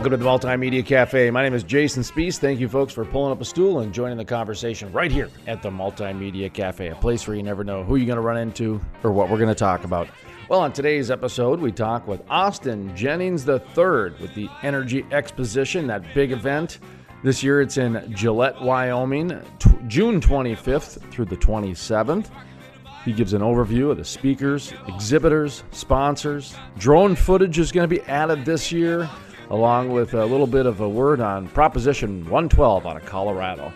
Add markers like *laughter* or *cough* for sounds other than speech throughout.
Welcome to the Multimedia Cafe. My name is Jason Spiess. Thank you, folks, for pulling up a stool and joining the conversation right here at the Multimedia Cafe, a place where you never know who you're going to run into or what we're going to talk about. Well, on today's episode, we talk with Austin Jennings III with the Energy Exposition, that big event. This year it's in Gillette, Wyoming, t- June 25th through the 27th. He gives an overview of the speakers, exhibitors, sponsors. Drone footage is going to be added this year along with a little bit of a word on Proposition 112 out of Colorado.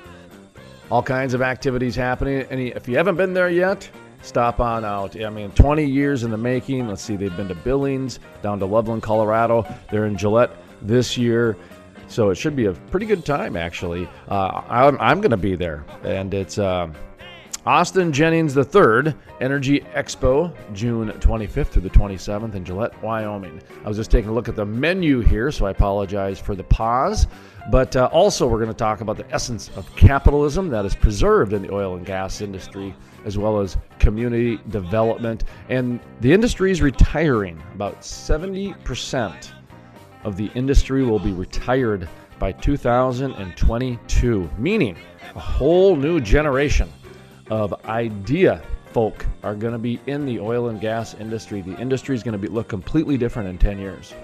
All kinds of activities happening. And if you haven't been there yet, stop on out. I mean, 20 years in the making. Let's see, they've been to Billings, down to Loveland, Colorado. They're in Gillette this year. So it should be a pretty good time, actually. Uh, I'm, I'm going to be there. And it's. Uh, Austin Jennings III Energy Expo, June 25th through the 27th in Gillette, Wyoming. I was just taking a look at the menu here, so I apologize for the pause. But uh, also, we're going to talk about the essence of capitalism that is preserved in the oil and gas industry, as well as community development. And the industry is retiring. About 70% of the industry will be retired by 2022, meaning a whole new generation of idea folk are going to be in the oil and gas industry. The industry is going to be, look completely different in 10 years.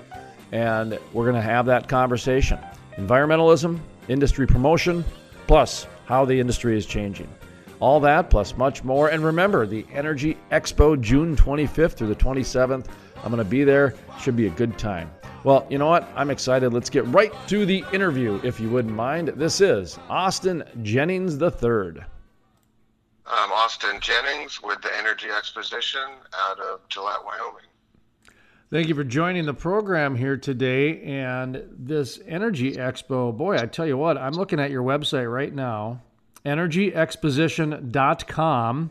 And we're going to have that conversation. Environmentalism, industry promotion, plus how the industry is changing. All that, plus much more. And remember, the Energy Expo, June 25th through the 27th. I'm going to be there. Should be a good time. Well, you know what? I'm excited. Let's get right to the interview, if you wouldn't mind. This is Austin Jennings III. I'm Austin Jennings with the Energy Exposition out of Gillette, Wyoming. Thank you for joining the program here today. And this Energy Expo, boy, I tell you what, I'm looking at your website right now, energyexposition.com,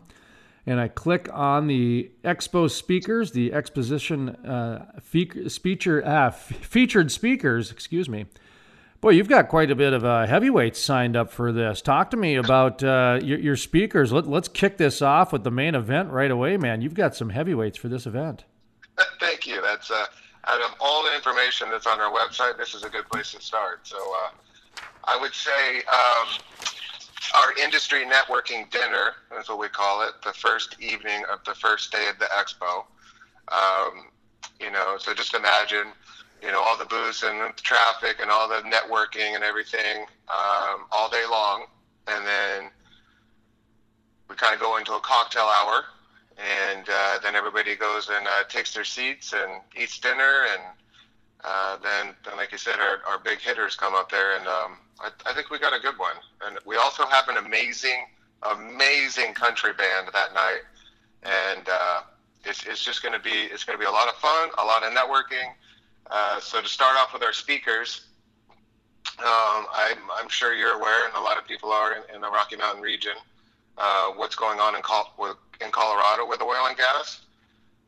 and I click on the expo speakers, the exposition uh, fe- feature, uh, featured speakers, excuse me. Boy, you've got quite a bit of uh, heavyweights signed up for this. Talk to me about uh, your, your, speakers. Let, us kick this off with the main event right away, man. You've got some heavyweights for this event. *laughs* Thank you. That's uh, out of all the information that's on our website. This is a good place to start. So, uh, I would say um, our industry networking dinner. That's what we call it. The first evening of the first day of the expo. Um, you know, so just imagine you know, all the booths and the traffic and all the networking and everything um, all day long. And then we kind of go into a cocktail hour, and uh, then everybody goes and uh, takes their seats and eats dinner. And uh, then, then, like you said, our, our big hitters come up there, and um, I, I think we got a good one. And we also have an amazing, amazing country band that night. And uh, it's, it's just going to be it's going to be a lot of fun, a lot of networking uh, so to start off with our speakers, um, I'm, I'm, sure you're aware, and a lot of people are in, in the Rocky Mountain region, uh, what's going on in, Col- with, in Colorado with oil and gas.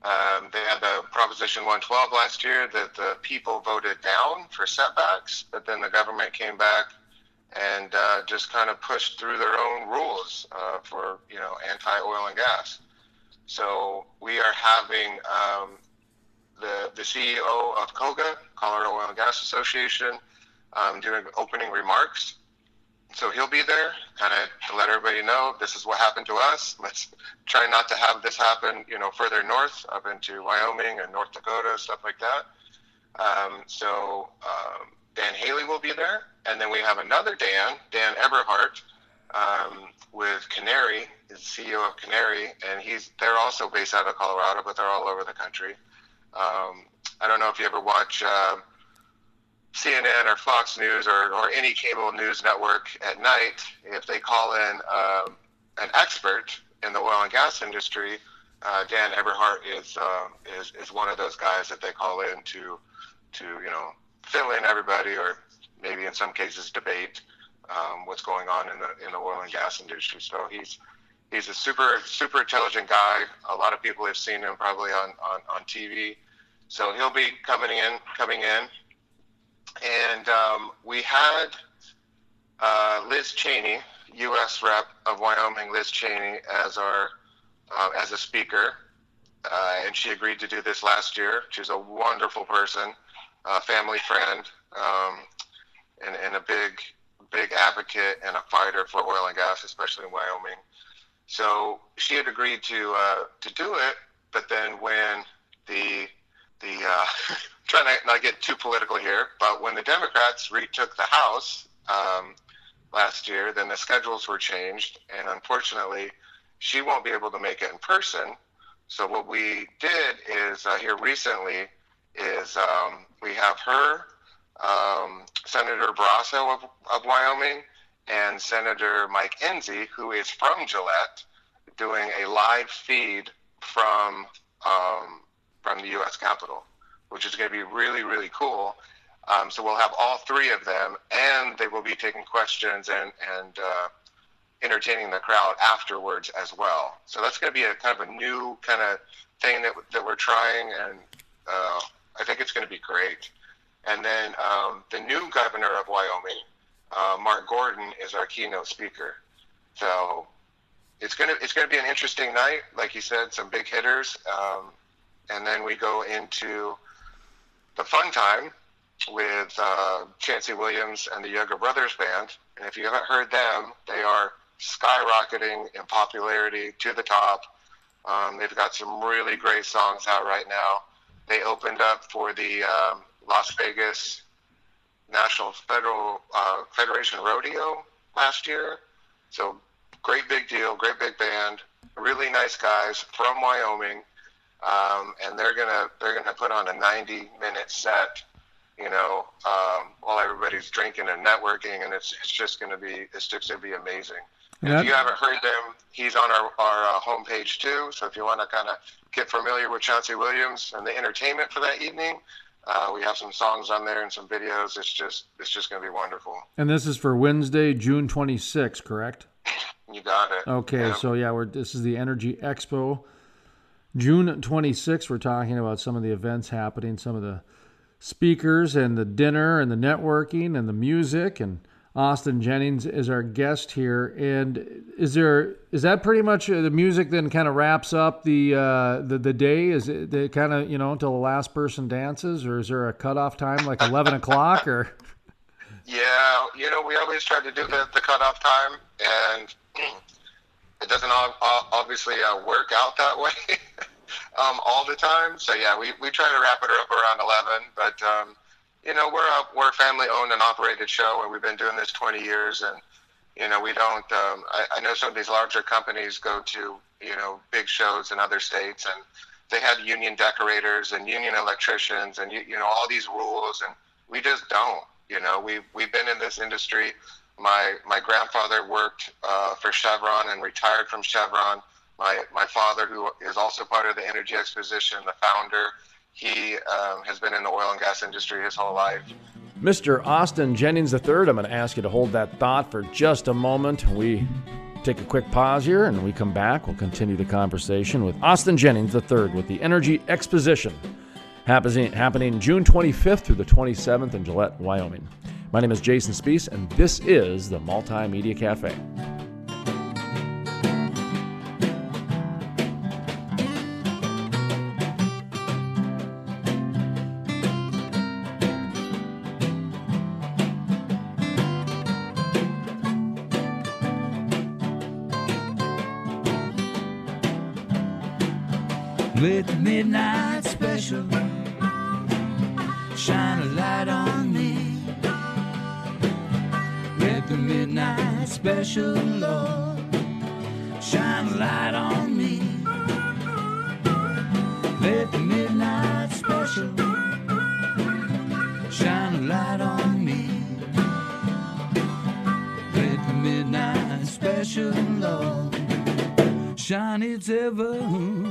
Um, they had the Proposition 112 last year that the people voted down for setbacks, but then the government came back and uh, just kind of pushed through their own rules uh, for you know anti-oil and gas. So we are having um, the, the CEO of COGA, Colorado Oil and Gas Association, um, doing opening remarks. So he'll be there, kind of to let everybody know this is what happened to us. Let's try not to have this happen, you know, further north, up into Wyoming and North Dakota, stuff like that. Um, so um, Dan Haley will be there, and then we have another Dan, Dan Eberhart, um, with Canary, is CEO of Canary, and he's they're also based out of Colorado, but they're all over the country. Um, I don't know if you ever watch uh, CNN or Fox News or, or any cable news network at night, if they call in um, an expert in the oil and gas industry, uh, Dan Eberhart is, uh, is is one of those guys that they call in to to you know fill in everybody or maybe in some cases debate um, what's going on in the in the oil and gas industry. So he's he's a super super intelligent guy. A lot of people have seen him probably on on, on TV. So he'll be coming in coming in, and um, we had uh, Liz Cheney, U.S. Rep of Wyoming, Liz Cheney, as our uh, as a speaker, uh, and she agreed to do this last year. She's a wonderful person, a family friend, um, and, and a big big advocate and a fighter for oil and gas, especially in Wyoming. So she had agreed to uh, to do it, but then when the the uh, *laughs* trying to not get too political here, but when the Democrats retook the House um, last year, then the schedules were changed, and unfortunately, she won't be able to make it in person. So what we did is uh, here recently is um, we have her, um, Senator Barrasso of, of Wyoming, and Senator Mike Enzi, who is from Gillette, doing a live feed from um, from the U.S. Capitol, which is going to be really really cool. Um, so we'll have all three of them, and they will be taking questions and and uh, entertaining the crowd afterwards as well. So that's going to be a kind of a new kind of thing that that we're trying, and uh, I think it's going to be great. And then um, the new governor of Wyoming, uh, Mark Gordon is our keynote speaker. So it's gonna it's gonna be an interesting night, like you said, some big hitters, um, and then we go into the fun time with uh, Chancey Williams and the Younger Brothers Band. And if you haven't heard them, they are skyrocketing in popularity to the top. Um, they've got some really great songs out right now. They opened up for the um, Las Vegas National Federal uh, Federation Rodeo last year. So great big deal, great big band, really nice guys from Wyoming, um, and they're gonna they're gonna put on a 90 minute set, you know, um, while everybody's drinking and networking, and it's it's just gonna be it's just gonna be amazing. If you haven't heard them, he's on our our uh, homepage too. So if you want to kind of get familiar with Chancey Williams and the entertainment for that evening, uh, we have some songs on there and some videos. It's just it's just going to be wonderful. And this is for Wednesday, June 26th, correct? *laughs* You got it. Okay, yeah. so yeah, we're this is the Energy Expo, June 26th. We're talking about some of the events happening, some of the speakers and the dinner and the networking and the music and Austin Jennings is our guest here. And is there is that pretty much uh, the music then kind of wraps up the uh, the the day? Is it kind of you know until the last person dances, or is there a cutoff time like eleven o'clock or? Yeah, you know we always try to do the, the cutoff time, and *clears throat* it doesn't obviously uh, work out that way *laughs* um, all the time. So yeah, we, we try to wrap it up around eleven, but. Um, you know, we're a we're a family owned and operated show, and we've been doing this 20 years. And you know, we don't. Um, I, I know some of these larger companies go to you know big shows in other states, and they have union decorators and union electricians, and you, you know all these rules, and we just don't. You know, we've we've been in this industry. My my grandfather worked uh, for Chevron and retired from Chevron. My my father, who is also part of the Energy Exposition, the founder he um, has been in the oil and gas industry his whole life. Mr. Austin Jennings III, I'm going to ask you to hold that thought for just a moment. We take a quick pause here and we come back. We'll continue the conversation with Austin Jennings III with the Energy Exposition happening, June 25th through the 27th in Gillette, Wyoming. My name is Jason Spiess, and this is the Multimedia Cafe. With the midnight special, shine a light on me. Let the midnight special, Lord, shine a light on me. Let the midnight special shine a light on me. Let the midnight special, Lord, shine its ever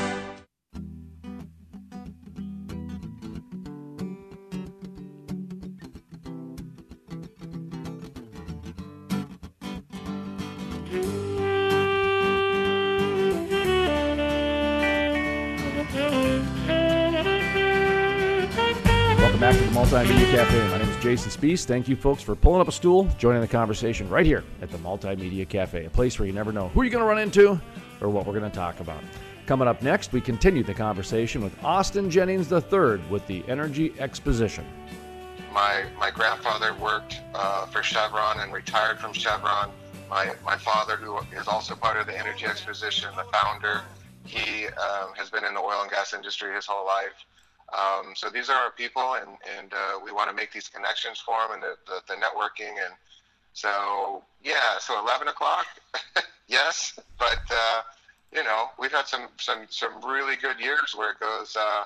Multimedia Cafe. My name is Jason Spiess. Thank you, folks, for pulling up a stool, joining the conversation right here at the Multimedia Cafe, a place where you never know who you're going to run into or what we're going to talk about. Coming up next, we continue the conversation with Austin Jennings III with the Energy Exposition. My my grandfather worked uh, for Chevron and retired from Chevron. My my father, who is also part of the Energy Exposition, the founder, he um, has been in the oil and gas industry his whole life. Um, so these are our people, and and uh, we want to make these connections for them and the, the, the networking. And so yeah, so 11 o'clock, *laughs* yes, but uh, you know we've had some some some really good years where it goes uh,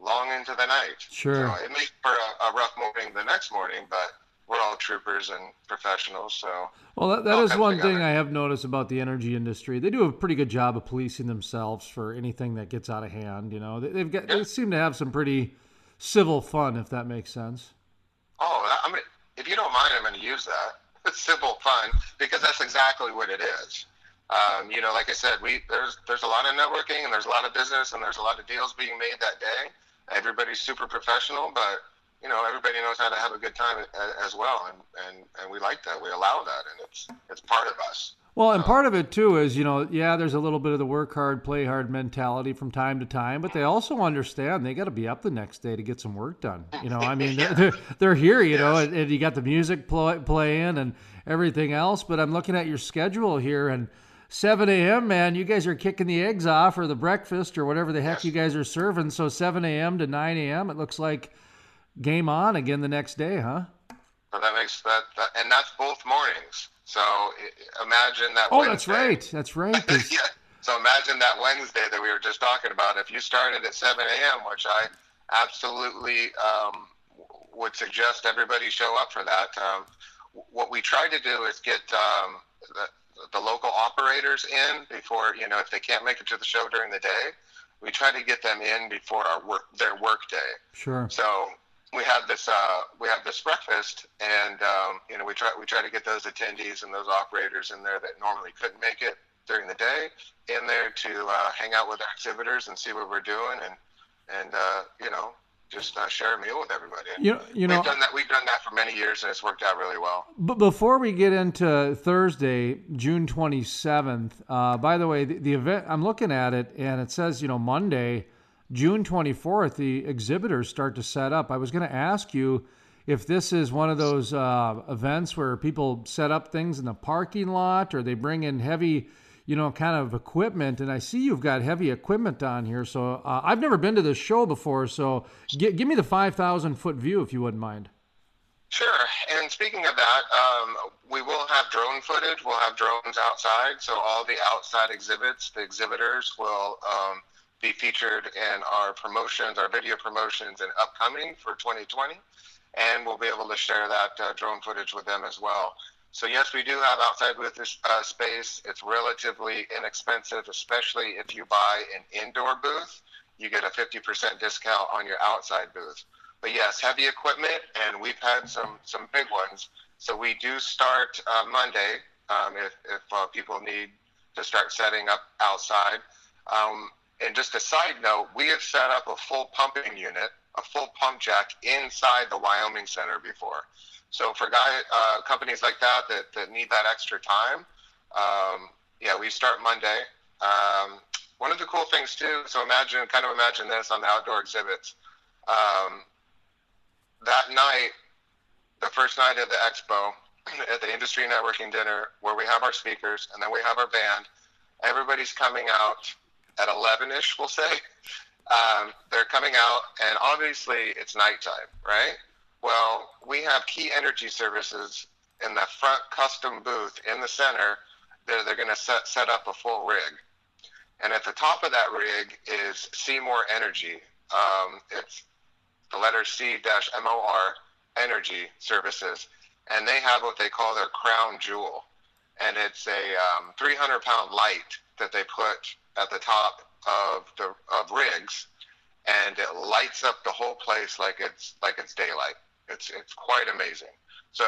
long into the night. Sure. So it makes for a, a rough morning the next morning, but we're all troopers and professionals. So Well, that, that is one thing. I have noticed about the energy industry. They do a pretty good job of policing themselves for anything that gets out of hand. You know, they, they've got they seem to have some pretty civil fun, if that makes sense. Oh, I mean, if you don't mind, I'm going to use that. *laughs* It's simple fun because that's exactly what it is. Um, you know, like I said, we there's there's a lot of networking and there's a lot of business and there's a lot of deals being made that day. Everybody's super professional, but you know, everybody knows how to have a good time as well, and, and, and we like that. We allow that, and it's it's part of us. Well, and part of it too is, you know, yeah, there's a little bit of the work hard, play hard mentality from time to time, but they also understand they got to be up the next day to get some work done. You know, I mean, *laughs* they're, they're, they're here, you know, and, and you got the music play, playing and everything else. But I'm looking at your schedule here, and 7 a.m., man, you guys are kicking the eggs off or the breakfast or whatever the heck you guys are serving. So 7 a.m. to 9 a.m., it looks like game on again the next day, huh? So that makes that, that and that's both mornings. So imagine that. Oh, that's right. That's right. *laughs* yeah. So imagine that Wednesday that we were just talking about. If you started at 7 a.m., which I absolutely um, would suggest everybody show up for that. Um, what we try to do is get um, the, the local operators in before, you know, if they can't make it to the show during the day, we try to get them in before our work their work day. Sure. So we have this uh, we have this breakfast, and um, you know we try we try to get those attendees and those operators in there that normally couldn't make it during the day in there to uh, hang out with our exhibitors and see what we're doing, and and uh, you know just uh, share a meal with everybody. And You- you know- we've done that. We've done that for many years, and it's worked out really well. But before we get into Thursday, June 27th, uh, by the way, the, the event, I'm looking at it and it says, you know, Monday, June 24th, the exhibitors start to set up. I was going to ask you if this is one of those uh, events where people set up things in the parking lot or they bring in heavy, you know, kind of equipment. And I see you've got heavy equipment on here. So uh, I've never been to this show before. So gi- give me the 5,000 foot view if you wouldn't mind. Sure. And speaking of that, um, we will have drone footage. We'll have drones outside. So all the outside exhibits, the exhibitors will um, be featured in our promotions, our video promotions, and upcoming for 2020. And we'll be able to share that uh, drone footage with them as well. So yes, we do have outside booth uh, space. It's relatively inexpensive, especially if you buy an indoor booth. You get a 50% discount on your outside booth. But yes, heavy equipment, and we've had some some big ones. So we do start uh, Monday um, if if uh, people need to start setting up outside. Um, and just a side note, we have set up a full pumping unit, a full pump jack inside the Wyoming Center before. So for guy uh, companies like that, that that need that extra time, um, yeah, we start Monday. Um, one of the cool things too. So imagine, kind of imagine this on the outdoor exhibits. Um, that night, the first night of the expo, *clears throat* at the industry networking dinner, where we have our speakers and then we have our band. Everybody's coming out at 11ish, we'll say. Um, they're coming out, and obviously it's nighttime, right? Well, we have Key Energy Services in the front custom booth in the center. They're, they're going to set, set up a full rig. And at the top of that rig is Seymour Energy. Um, it's the letter C M O R Energy Services. And they have what they call their crown jewel. And it's a um, 300 pound light that they put at the top of the of rigs, and it lights up the whole place like it's like it's daylight. It's it's quite amazing. So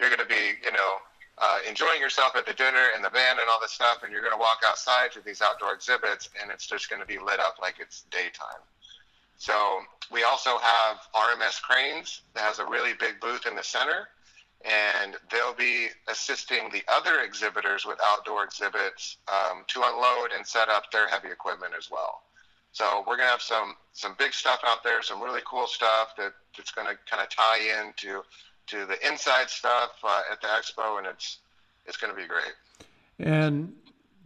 you're going to be you know uh, enjoying yourself at the dinner and the band and all this stuff, and you're going to walk outside to these outdoor exhibits, and it's just going to be lit up like it's daytime. So we also have RMS Cranes that has a really big booth in the center, and they'll be assisting the other exhibitors with outdoor exhibits um, to unload and set up their heavy equipment as well. So we're gonna have some some big stuff out there, some really cool stuff that that's gonna kind of tie into to the inside stuff uh, at the expo, and it's it's gonna be great. And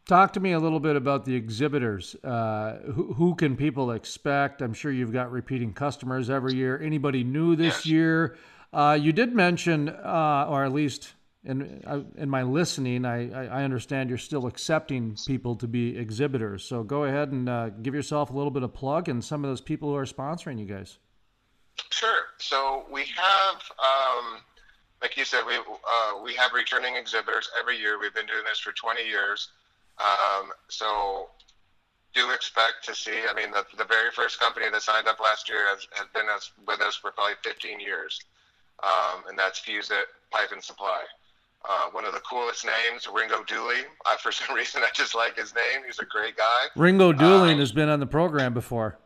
talk to me a little bit about the exhibitors. Uh, who, who, can people expect? I'm sure you've got repeating customers every year. Anybody new this yes. year? Uh, you did mention, uh, or at least in uh, in my listening, I, I understand you're still accepting people to be exhibitors. So go ahead and uh, give yourself a little bit of plug and some of those people who are sponsoring you guys. Sure. So we have, um, like you said, we uh, we have returning exhibitors every year. We've been doing this for 20 years. Um, so do expect to see. I mean, the, the very first company that signed up last year has, has been us, with us for probably 15 years um, and that's Fuse It Pipe and Supply. Uh, one of the coolest names, Ringo Dooley. I, for some *laughs* reason, I just like his name. He's a great guy. Ringo Dooley um, has been on the program before.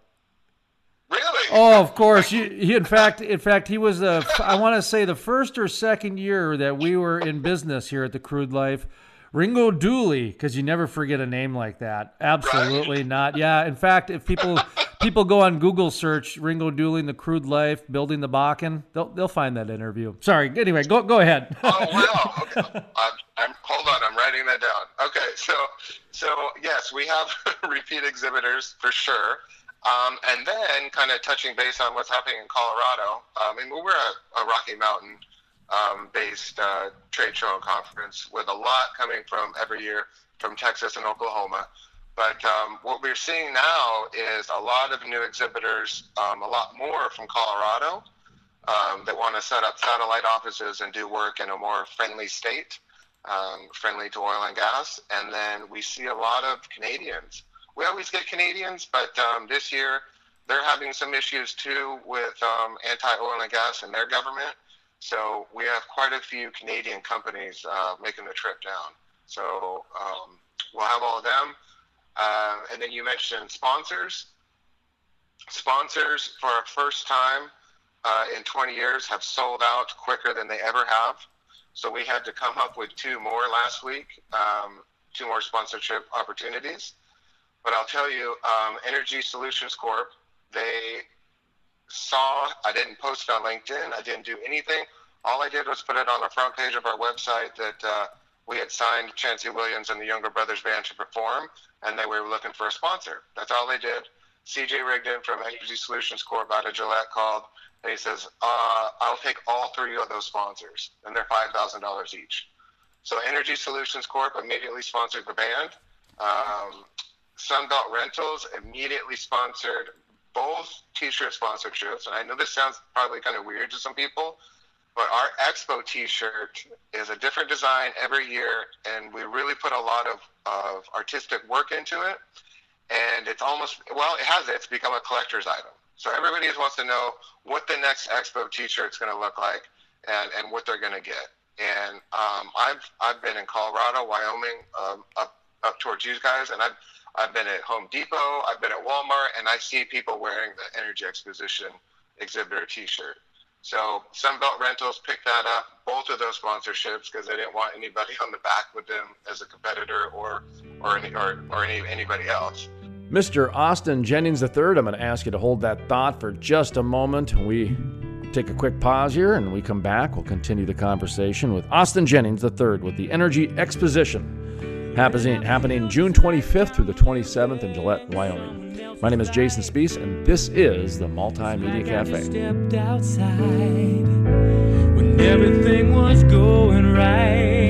Really? Oh, of course. He, he, in fact, in fact, he was the. I want to say the first or second year that we were in business here at the Crude Life. Ringo Dooley, because you never forget a name like that. Absolutely not. Yeah. In fact, if people people go on Google search Ringo Dooley, the Crude Life, building the Bakken, they'll they'll find that interview. Sorry. Anyway, go go ahead. oh wow. *laughs* Okay. I'm, I'm, hold on. I'm writing that down. Okay. So so yes, we have *laughs* repeat exhibitors for sure. Um, and then kind of touching base on what's happening in Colorado. Um, I mean, we're a, a Rocky Mountain um, based uh, trade show and conference with a lot coming from every year from Texas and Oklahoma. But um, what we're seeing now is a lot of new exhibitors, um, a lot more from Colorado um, that want to set up satellite offices and do work in a more friendly state, um, friendly to oil and gas. And then we see a lot of Canadians. We always get Canadians, but um, this year they're having some issues too with anti oil and gas in their government. So we have quite a few Canadian companies uh, making the trip down. So um, we'll have all of them. Uh, and then you mentioned sponsors. Sponsors for our first time uh, in 20 years have sold out quicker than they ever have. So we had to come up with two more last week, um, two more sponsorship opportunities. But I'll tell you, um, Energy Solutions Corp, they saw, I didn't post on LinkedIn, I didn't do anything. All I did was put it on the front page of our website that uh, we had signed Chancey Williams and the Younger Brothers Band to perform, and they were looking for a sponsor. That's all they did. CJ Rigdon from Energy Solutions Corp out of Gillette called, and he says, uh, I'll take all three of those sponsors, and they're $5,000 each. So Energy Solutions Corp immediately sponsored the band. Um, Sunbelt Rentals immediately sponsored both t-shirt sponsorships, and I know this sounds probably kind of weird to some people, but our Expo T-shirt is a different design every year, and we really put a lot of, of artistic work into it. And it's almost well, it has it's become a collector's item. So everybody just wants to know what the next Expo T-shirt is going to look like, and, and what they're going to get. And um, I've I've been in Colorado, Wyoming, um, up up towards you guys, and I've I've been at Home Depot, I've been at Walmart, and I see people wearing the Energy Exposition exhibitor T-shirt. So Sunbelt Rentals picked that up, both of those sponsorships, because they didn't want anybody on the back with them as a competitor or or any, or, or any, anybody else. Mr. Austin Jennings III, I'm going to ask you to hold that thought for just a moment. We take a quick pause here and we come back. We'll continue the conversation with Austin Jennings III with the Energy Exposition happening, happening June 25th through the 27th in Gillette, Wyoming. My name is Jason Spiess, and this is the Multimedia Cafe. Stepped outside when everything was going right.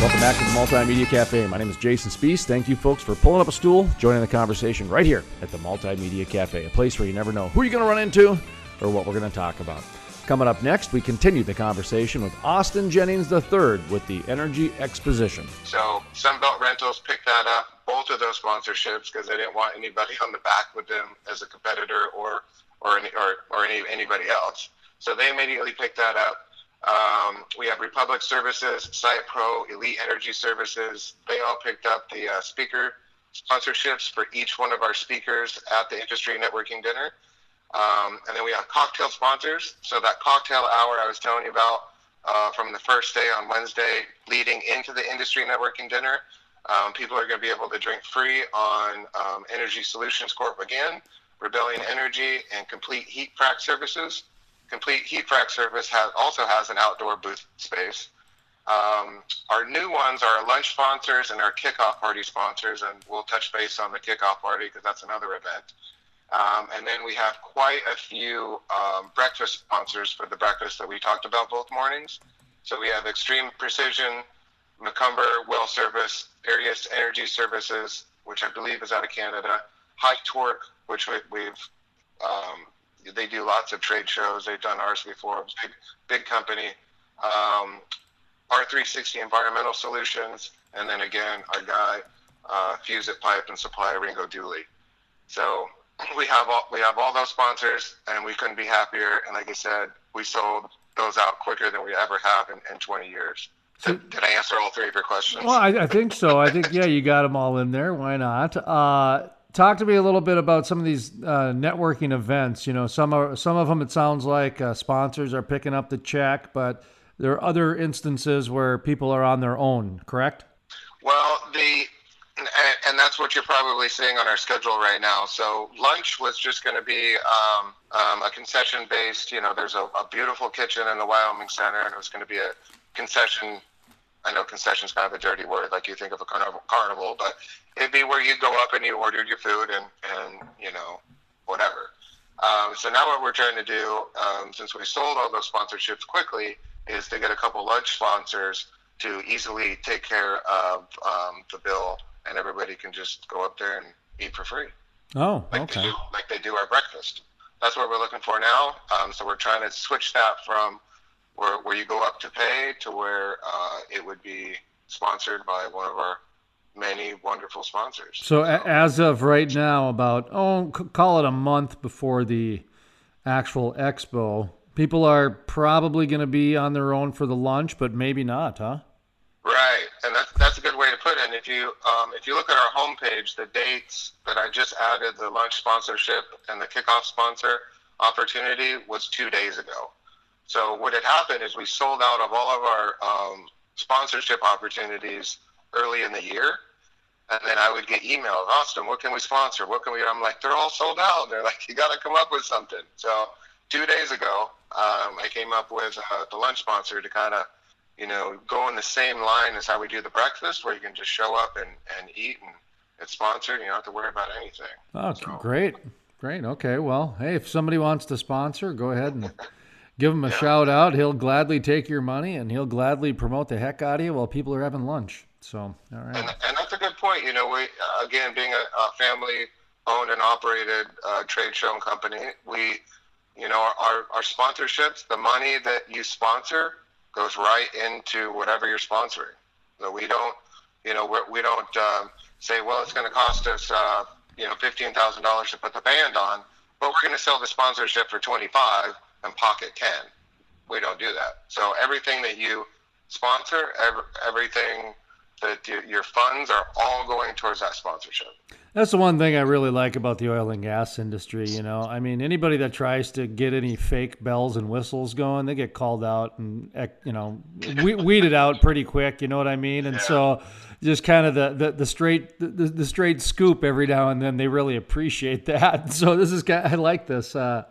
Welcome back to the Multimedia Cafe. My name is Jason Spiess. Thank you, folks, for pulling up a stool, joining the conversation right here at the Multimedia Cafe, a place where you never know who you're going to run into or what we're going to talk about. Coming up next, we continue the conversation with Austin Jennings III with the Energy Exposition. So Sunbelt Rentals picked that up, both of those sponsorships, because they didn't want anybody on the back with them as a competitor or or any, or, or any, anybody else. So they immediately picked that up. Um, we have Republic Services, Site Pro, Elite Energy Services. They all picked up the uh, speaker sponsorships for each one of our speakers at the Industry Networking Dinner. Um, and then we have cocktail sponsors. So that cocktail hour I was telling you about uh, from the first day on Wednesday leading into the Industry Networking Dinner, um, people are going to be able to drink free on um, Energy Solutions Corp again, Rebellion Energy, and Complete Heat Frac Services. Complete Heat Frac Service has, also has an outdoor booth space. Um, our new ones are our lunch sponsors and our kickoff party sponsors, and we'll touch base on the kickoff party because that's another event. Um, and then we have quite a few um, breakfast sponsors for the breakfast that we talked about both mornings. So we have Extreme Precision, McCumber Well Service, Arius Energy Services, which I believe is out of Canada, High Torque, which we, we've um, they do lots of trade shows. They've done ours before. Big, big company. Um, R360 Environmental Solutions, and then again our guy, uh, Fuse It Pipe and Supply Ringo Dooley. So we have all we have all those sponsors, and we couldn't be happier. And like I said, we sold those out quicker than we ever have in, in 20 years. Did, did I answer all three of your questions? Well, I, I think so. I think yeah, you got them all in there. Why not? Uh, talk to me a little bit about some of these uh, networking events. You know, some are some of them. It sounds like uh, sponsors are picking up the check, but there are other instances where people are on their own. Correct? Well, the and, that's what you're probably seeing on our schedule right now. So lunch was just going to be um, um, a concession based. You know, there's a, a beautiful kitchen in the Wyoming Center, and it was going to be a concession. I know concession is kind of a dirty word, like you think of a carnival, carnival, but it'd be where you go up and you ordered your food and, and you know, whatever. Um, so now what we're trying to do, um, since we sold all those sponsorships quickly, is to get a couple lunch sponsors to easily take care of um, the bill, and everybody can just go up there and eat for free, Oh, like okay. they do, like they do our breakfast. That's what we're looking for now. Um, so we're trying to switch that from where, where you go up to pay to where uh, it would be sponsored by one of our many wonderful sponsors. So, so. as of right now, about oh, call it a month before the actual expo, people are probably going to be on their own for the lunch, but maybe not, huh? Right, and that's that's a good way to put it. And if you um, if you look at our homepage, the dates that I just added, the lunch sponsorship and the kickoff sponsor opportunity was two days ago. So what had happened is we sold out of all of our um, sponsorship opportunities early in the year. And then I would get emails, Austin, what can we sponsor? What can we? I'm like, they're all sold out. They're like, you got to come up with something. So two days ago, um, I came up with uh, the lunch sponsor to kind of, you know, go in the same line as how we do the breakfast, where you can just show up and, and eat, and it's sponsored. And You don't have to worry about anything. Oh, so. great, great. Okay, well, hey, if somebody wants to sponsor, go ahead and *laughs* give him a yeah. shout out. He'll gladly take your money, and he'll gladly promote the heck out of you while people are having lunch. So, all right. And, and that's a good point. You know, we again being a, a family owned and operated uh, trade show and company, we, you know, our, our sponsorships, the money that you sponsor goes right into whatever you're sponsoring. So we don't, you know, we're, we do not um, say, well, it's going to cost us, uh, you know, fifteen thousand dollars to put the band on, but we're going to sell the sponsorship for twenty five and pocket ten. We don't do that. So everything that you sponsor, every, everything that your funds are all going towards that sponsorship. That's the one thing I really like about the oil and gas industry. You know, I mean, anybody that tries to get any fake bells and whistles going, they get called out and you know weeded out pretty quick. You know what I mean? And yeah. so just kind of the, the, the straight the, the, straight scoop every now and then. They really appreciate *laughs* that. So this is I like this. Uh,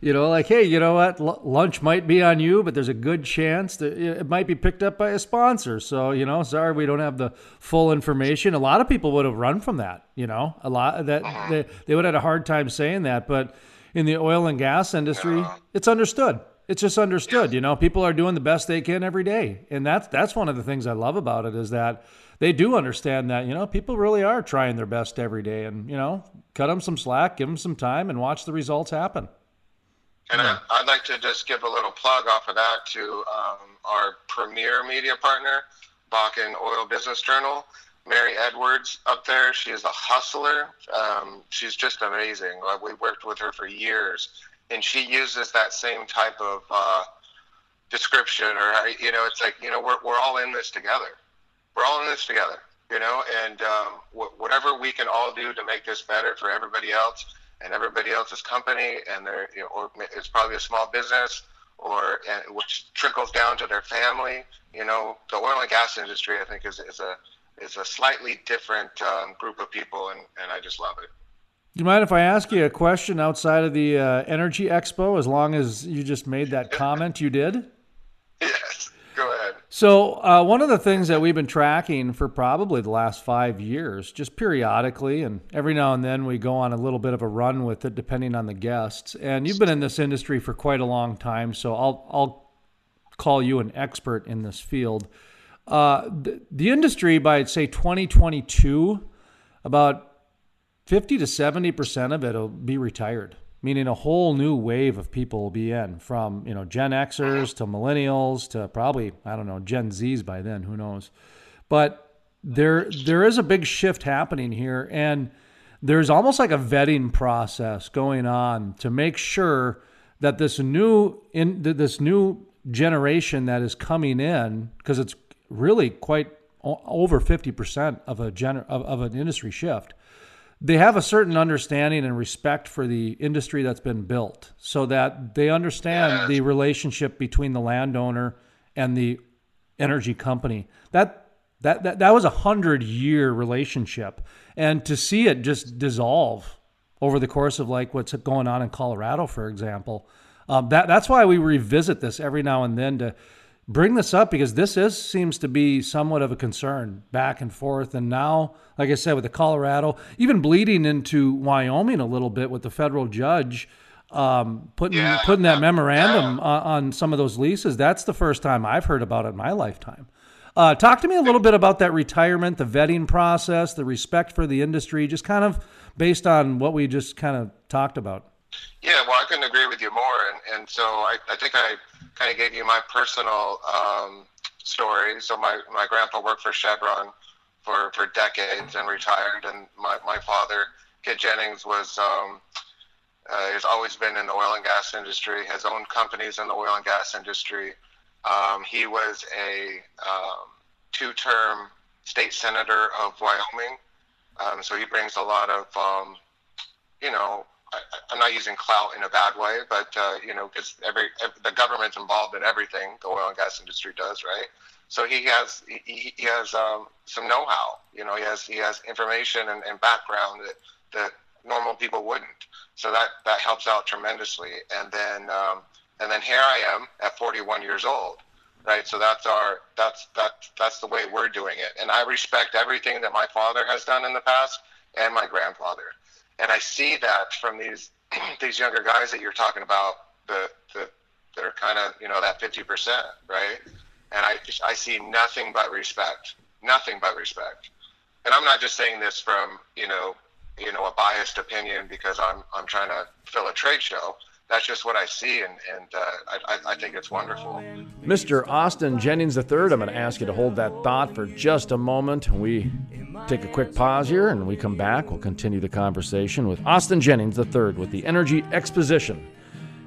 you know, like hey, you know what? L- lunch might be on you, but there's a good chance that it might be picked up by a sponsor. So you know, sorry we don't have the full information. A lot of people would have run from that. You know, a lot that uh-huh. they they would have had a hard time saying that, but in the oil and gas industry, it's understood it's just understood you know people are doing the best they can every day and that's that's one of the things i love about it is that they do understand that you know people really are trying their best every day, and you know, cut them some slack, give them some time, and watch the results happen. And yeah. I, would like to just give a little plug off of that to um, our premier media partner, Bakken Oil Business Journal. Mary Edwards up there, she is a hustler. Um, she's just amazing. We worked with her for years, and she uses that same type of uh, description, or you know, it's like you know, we're we're all in this together we're all in this together, you know, and um, wh- whatever we can all do to make this better for everybody else and everybody else's company, and their, you know, or it's probably a small business, or and, which trickles down to their family. You know, the oil and gas industry, I think, is is a is a slightly different um, group of people, and, and I just love it. Do you mind if I ask you a question outside of the uh, Energy Expo, as long as you just made that *laughs* comment you did? Yes. Go ahead. So, uh, one of the things that we've been tracking for probably the last five years, just periodically, and every now and then we go on a little bit of a run with it, depending on the guests. And you've been in this industry for quite a long time, so I'll I'll call you an expert in this field. Uh, the, the industry by say 2022, about 50 to 70 percent of it will be retired meaning a whole new wave of people will be in from you know Gen Xers to millennials to probably I don't know Gen Zs by then who knows. But there there is a big shift happening here and there's almost like a vetting process going on to make sure that this new in this new generation that is coming in because it's really quite over 50% of a gener- of, of an industry shift they have a certain understanding and respect for the industry that's been built so that they understand the relationship between the landowner and the energy company. That that that, that was a hundred year relationship. And to see it just dissolve over the course of like what's going on in colorado for example um, that that's why we revisit this every now and then to bring this up because this is seems to be somewhat of a concern back and forth. And now like i said with the colorado even bleeding into wyoming a little bit with the federal judge um, putting yeah. putting that memorandum yeah. on some of those leases. That's the first time i've heard about it in my lifetime. Uh, talk to me a little bit about that retirement the vetting process the respect for the industry just kind of based on what we just kind of talked about. Yeah well i couldn't agree with you more. And, and so I, I think i kind of gave you my personal um, story. So my, my grandpa worked for Chevron for, for decades and retired. And my, my father, Kit Jennings, was um, uh, has always been in the oil and gas industry, has owned companies in the oil and gas industry. Um, he was a um, two-term state senator of Wyoming, um, so he brings a lot of, um, you know, I'm not using clout in a bad way, but uh, you know, because every, every the government's involved in everything the oil and gas industry does, right? So he has he, he has um, some know-how. You know, he has he has information and, and background that that normal people wouldn't. So that that helps out tremendously. And then um, and then here I am at 41 years old, right? So that's our that's that that's the way we're doing it. And I respect everything that my father has done in the past and my grandfather. And I see that from these *clears throat* these younger guys that you're talking about, the the that are kind of you know that 50 percent, right? And I I see nothing but respect, nothing but respect. And I'm not just saying this from you know you know a biased opinion because I'm I'm trying to fill a trade show. That's just what I see, and and uh, I I think it's wonderful. Mr. Austin Jennings III, I'm going to ask you to hold that thought for just a moment. We take a quick pause here, and we come back. We'll continue the conversation with Austin Jennings III with the Energy Exposition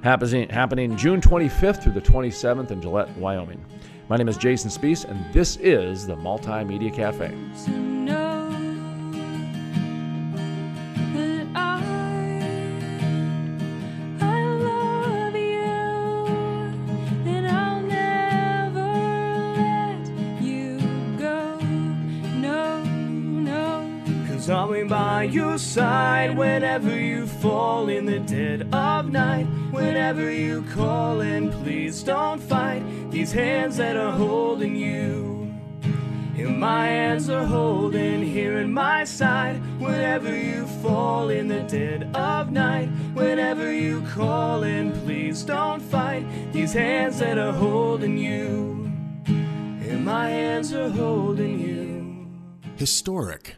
happening happening June 25th through the 27th in Gillette, Wyoming. My name is Jason Spiess, and this is the Multimedia Cafe. Cause by your side whenever you fall in the dead of night. Whenever you call and please don't fight these hands that are holding you. And my hands are holding here at my side. Whenever you fall in the dead of night. Whenever you call and please don't fight these hands that are holding you. And my hands are holding you. Historic.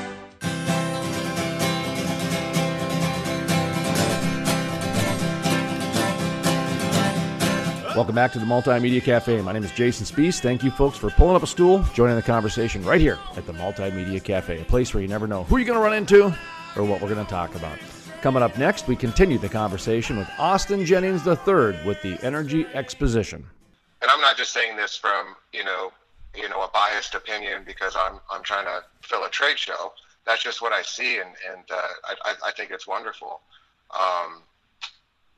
Welcome back to the Multimedia Cafe. My name is Jason Spiess. Thank you, folks, for pulling up a stool, joining the conversation right here at the Multimedia Cafe, a place where you never know who you're going to run into or what we're going to talk about. Coming up next, we continue the conversation with Austin Jennings III with the Energy Exposition. And I'm not just saying this from you know you know a biased opinion because I'm I'm trying to fill a trade show. That's just what I see, and and uh, I I think it's wonderful. Um,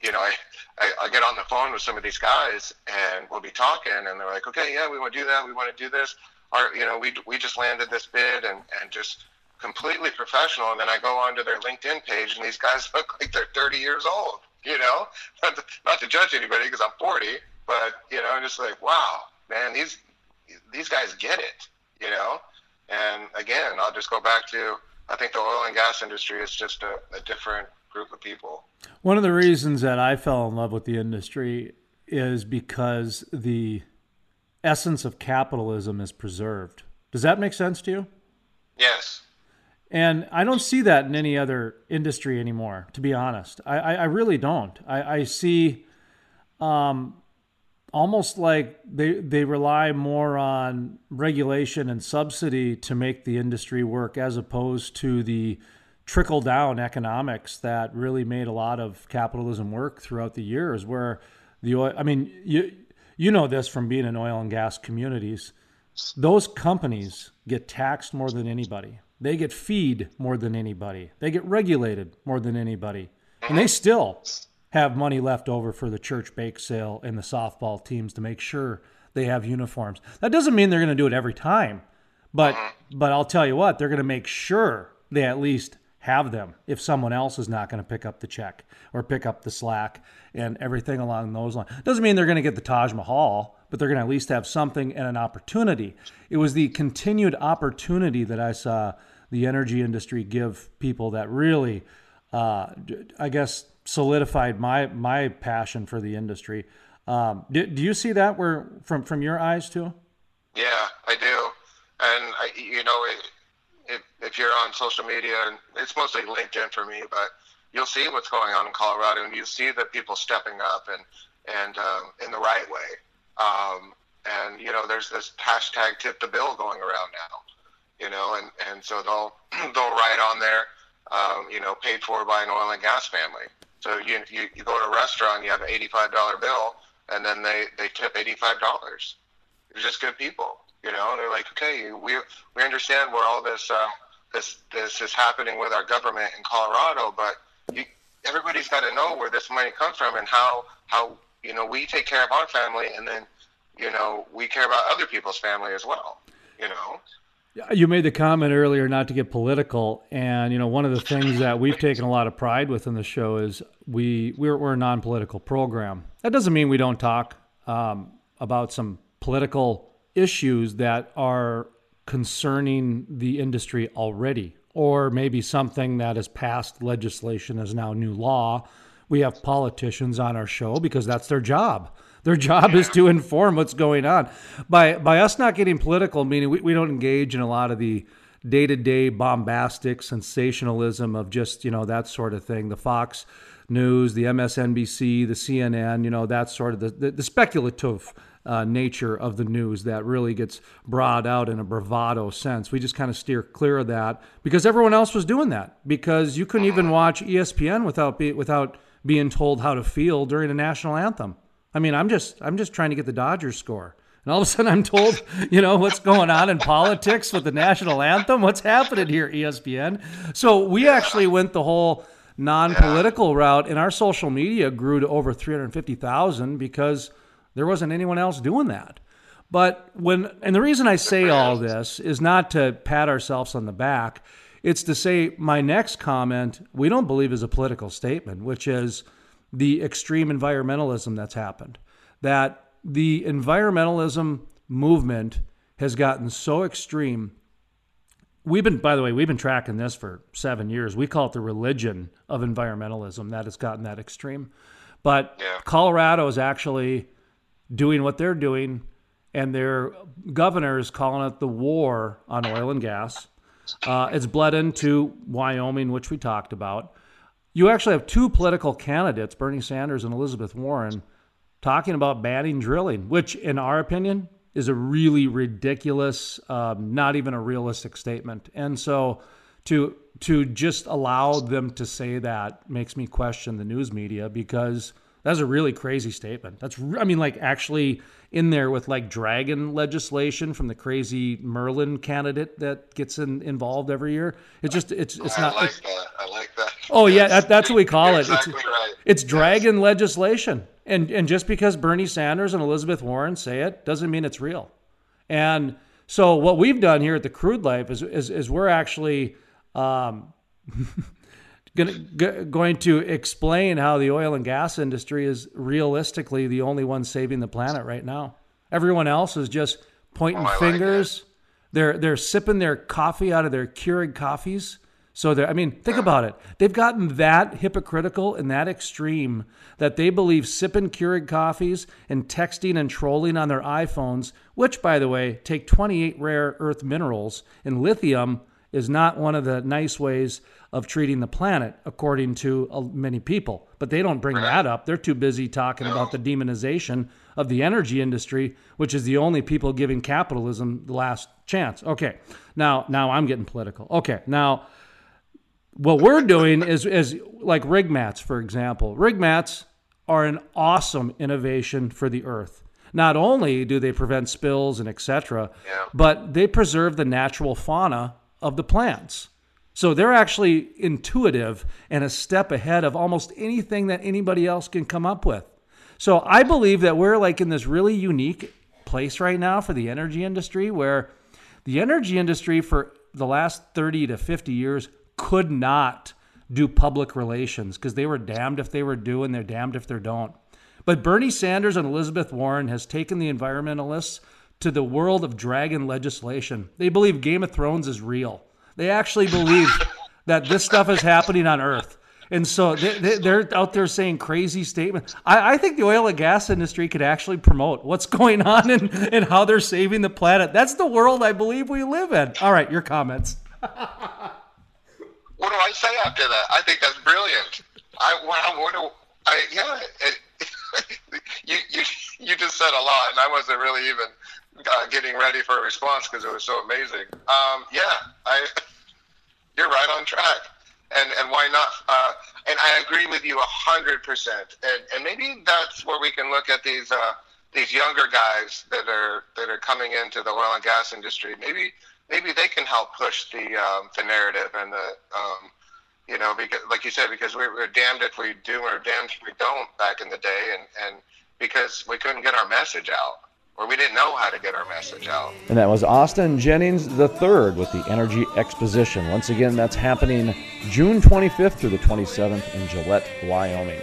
you know, I, I, I get on the phone with some of these guys and we'll be talking and they're like, okay, yeah, we want to do that. We want to do this. Or, you know, we, we just landed this bid and, and just completely professional. And then I go onto their LinkedIn page and these guys *laughs* look like they're 30 years old, you know, *laughs* not to, not to judge anybody because I'm 40, but, you know, I'm just like, wow, man, these, these guys get it, you know? And again, I'll just go back to, I think the oil and gas industry is just a, a different group of people. One of the reasons that I fell in love with the industry is because the essence of capitalism is preserved. Does that make sense to you? Yes. And I don't see that in any other industry anymore, to be honest. I, I, I really don't. I, I see um, almost like they, they rely more on regulation and subsidy to make the industry work as opposed to the trickle down economics that really made a lot of capitalism work throughout the years where the oil I mean you you know this from being in oil and gas communities. Those companies get taxed more than anybody. They get feed more than anybody. They get regulated more than anybody. And they still have money left over for the church bake sale and the softball teams to make sure they have uniforms. That doesn't mean they're going to do it every time, but but I'll tell you what, they're going to make sure they at least have them if someone else is not going to pick up the check or pick up the slack and everything along those lines. Doesn't mean they're going to get the Taj Mahal, but they're going to at least have something and an opportunity. It was the continued opportunity that I saw the energy industry give people that really, uh, I guess, solidified my my passion for the industry. Um, do, do you see that where from from your eyes too? Yeah, I do. And I, you know, it, if you're on social media, and it's mostly LinkedIn for me, but you'll see what's going on in Colorado, and you see the people stepping up and and um, in the right way. Um, and you know, there's this hashtag tip the bill going around now. You know, and and so they'll *clears throat* they'll write on there, um, you know, paid for by an oil and gas family. So you you, you go to a restaurant, you have an eighty-five dollar bill, and then they they tip eighty-five dollars. They're just good people, you know. They're like, okay, we we understand where all this uh, this this is happening with our government in Colorado, but you, everybody's got to know where this money comes from and how how you know we take care of our family, and then you know we care about other people's family as well. You know. You made the comment earlier not to get political, and you know one of the things that we've taken a lot of pride with in the show is we we're, we're a non-political program. That doesn't mean we don't talk um, about some political issues that are concerning the industry already, or maybe something that has passed legislation is now new law. We have politicians on our show because that's their job. Their job is to inform what's going on. By by us not getting political, meaning we, we don't engage in a lot of the day to day bombastic sensationalism of just, you know, that sort of thing. The Fox News, the MSNBC, the CNN, you know, that sort of the, the, the speculative uh, nature of the news that really gets brought out in a bravado sense. We just kind of steer clear of that because everyone else was doing that. Because you couldn't even watch ESPN without be, without being told how to feel during a national anthem. I mean, I'm just I'm just trying to get the Dodgers score. And all of a sudden I'm told, *laughs* you know, what's going on in politics with the national anthem? What's happening here, ESPN? So we actually went the whole non-political route and our social media grew to over 350,000 because there wasn't anyone else doing that. But when and the reason I say all this is not to pat ourselves on the back. It's to say my next comment we don't believe is a political statement, which is the extreme environmentalism that's happened. That the environmentalism movement has gotten so extreme. We've been, by the way, we've been tracking this for seven years. We call it the religion of environmentalism that has gotten that extreme. But Colorado is actually doing what they're doing, and their governor is calling it the war on oil and gas. Uh, it's bled into Wyoming, which we talked about. You actually have two political candidates, Bernie Sanders and Elizabeth Warren, talking about banning drilling, which, in our opinion, is a really ridiculous, um, not even a realistic statement. And so, to to just allow them to say that makes me question the news media because that's a really crazy statement. That's, I mean, like actually in there with like dragon legislation from the crazy Merlin candidate that gets in, involved every year. It's just, it's, it's I not. like it's- that. I like that. Oh yeah, that, that's what we call You're it. exactly it's, right. it's dragon legislation, and and just because Bernie Sanders and Elizabeth Warren say it doesn't mean it's real. And so what we've done here at the Crude Life is is, is we're actually um, *laughs* gonna, g- going to explain how the oil and gas industry is realistically the only one saving the planet right now. Everyone else is just pointing Oh, I like fingers. They're they're sipping their coffee out of their Keurig coffees. So they're I mean, think about it. They've gotten that hypocritical and that extreme that they believe sipping Keurig coffees and texting and trolling on their iPhones, which by the way, take 28 rare earth minerals and lithium is not one of the nice ways of treating the planet, according to uh, many people. But they don't bring that up. They're too busy talking about the demonization of the energy industry, which is the only people giving capitalism the last chance. Okay, now now I'm getting political. Okay, now what we're doing is is like rig mats, for example. Rig mats are an awesome innovation for the earth. Not only do they prevent spills and etc., but they preserve the natural fauna of the plants. So they're actually intuitive and a step ahead of almost anything that anybody else can come up with. So I believe that we're like in this really unique place right now for the energy industry where the energy industry for the last 30 to 50 years could not do public relations because they were damned if they were doing, they're damned if they don't. But Bernie Sanders and Elizabeth Warren has taken the environmentalists to the world of dragon legislation. They believe Game of Thrones is real. They actually believe that this stuff is happening on Earth. And so they, are out there saying crazy statements. I, I, think the oil and gas industry could actually promote what's going on and, and how they're saving the planet. That's the world I believe we live in. All right, your comments. what do I say after that? I think that's brilliant. I what do I yeah. It, *laughs* you you you just said a lot, and I wasn't really even uh, getting ready for a response because it was so amazing. Um, yeah, I *laughs* you're right on track and and why not? Uh, and I agree with you a hundred percent. And and maybe that's where we can look at these uh, these younger guys that are that are coming into the oil and gas industry. Maybe maybe they can help push the um, the narrative and the um, you know because like you said because we were damned if we do or damned if we don't back in the day and and because we couldn't get our message out or we didn't know how to get our message out. And that was Austin Jennings III with the Energy Exposition. Once again, that's happening June 25th through the 27th in Gillette, Wyoming.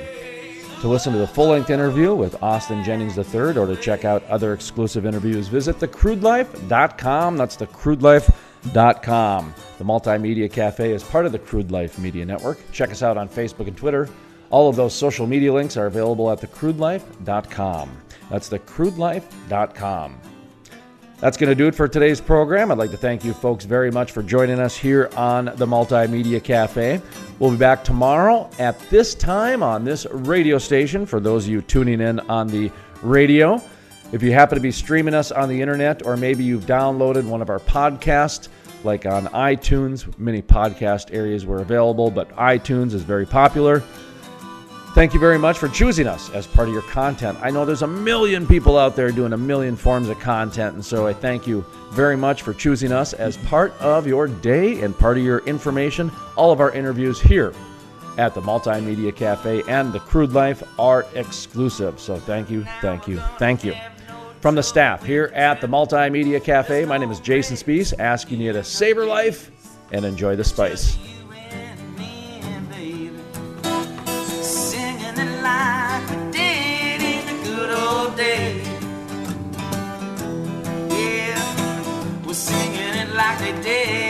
To listen to the full length interview with Austin Jennings III or to check out other exclusive interviews, visit thecrudelife.com. That's thecrudelife.com. The Multimedia Cafe is part of the Crude Life Media Network. Check us out on Facebook and Twitter. All of those social media links are available at thecrudelife.com. That's thecrudelife.com. That's going to do it for today's program. I'd like to thank you folks very much for joining us here on the Multimedia Cafe. We'll be back tomorrow at this time on this radio station for those of you tuning in on the radio. If you happen to be streaming us on the internet or maybe you've downloaded one of our podcasts, like on iTunes, many podcast areas were available, but iTunes is very popular. Thank you very much for choosing us as part of your content. I know there's a million people out there doing a million forms of content, and so I thank you very much for choosing us as part of your day and part of your information. All of our interviews here at the Multimedia Cafe and the Crude Life are exclusive. So thank you, thank you, thank you. From the staff here at the Multimedia Cafe, my name is Jason Spiess, asking you to savor life and enjoy the spice. Like they did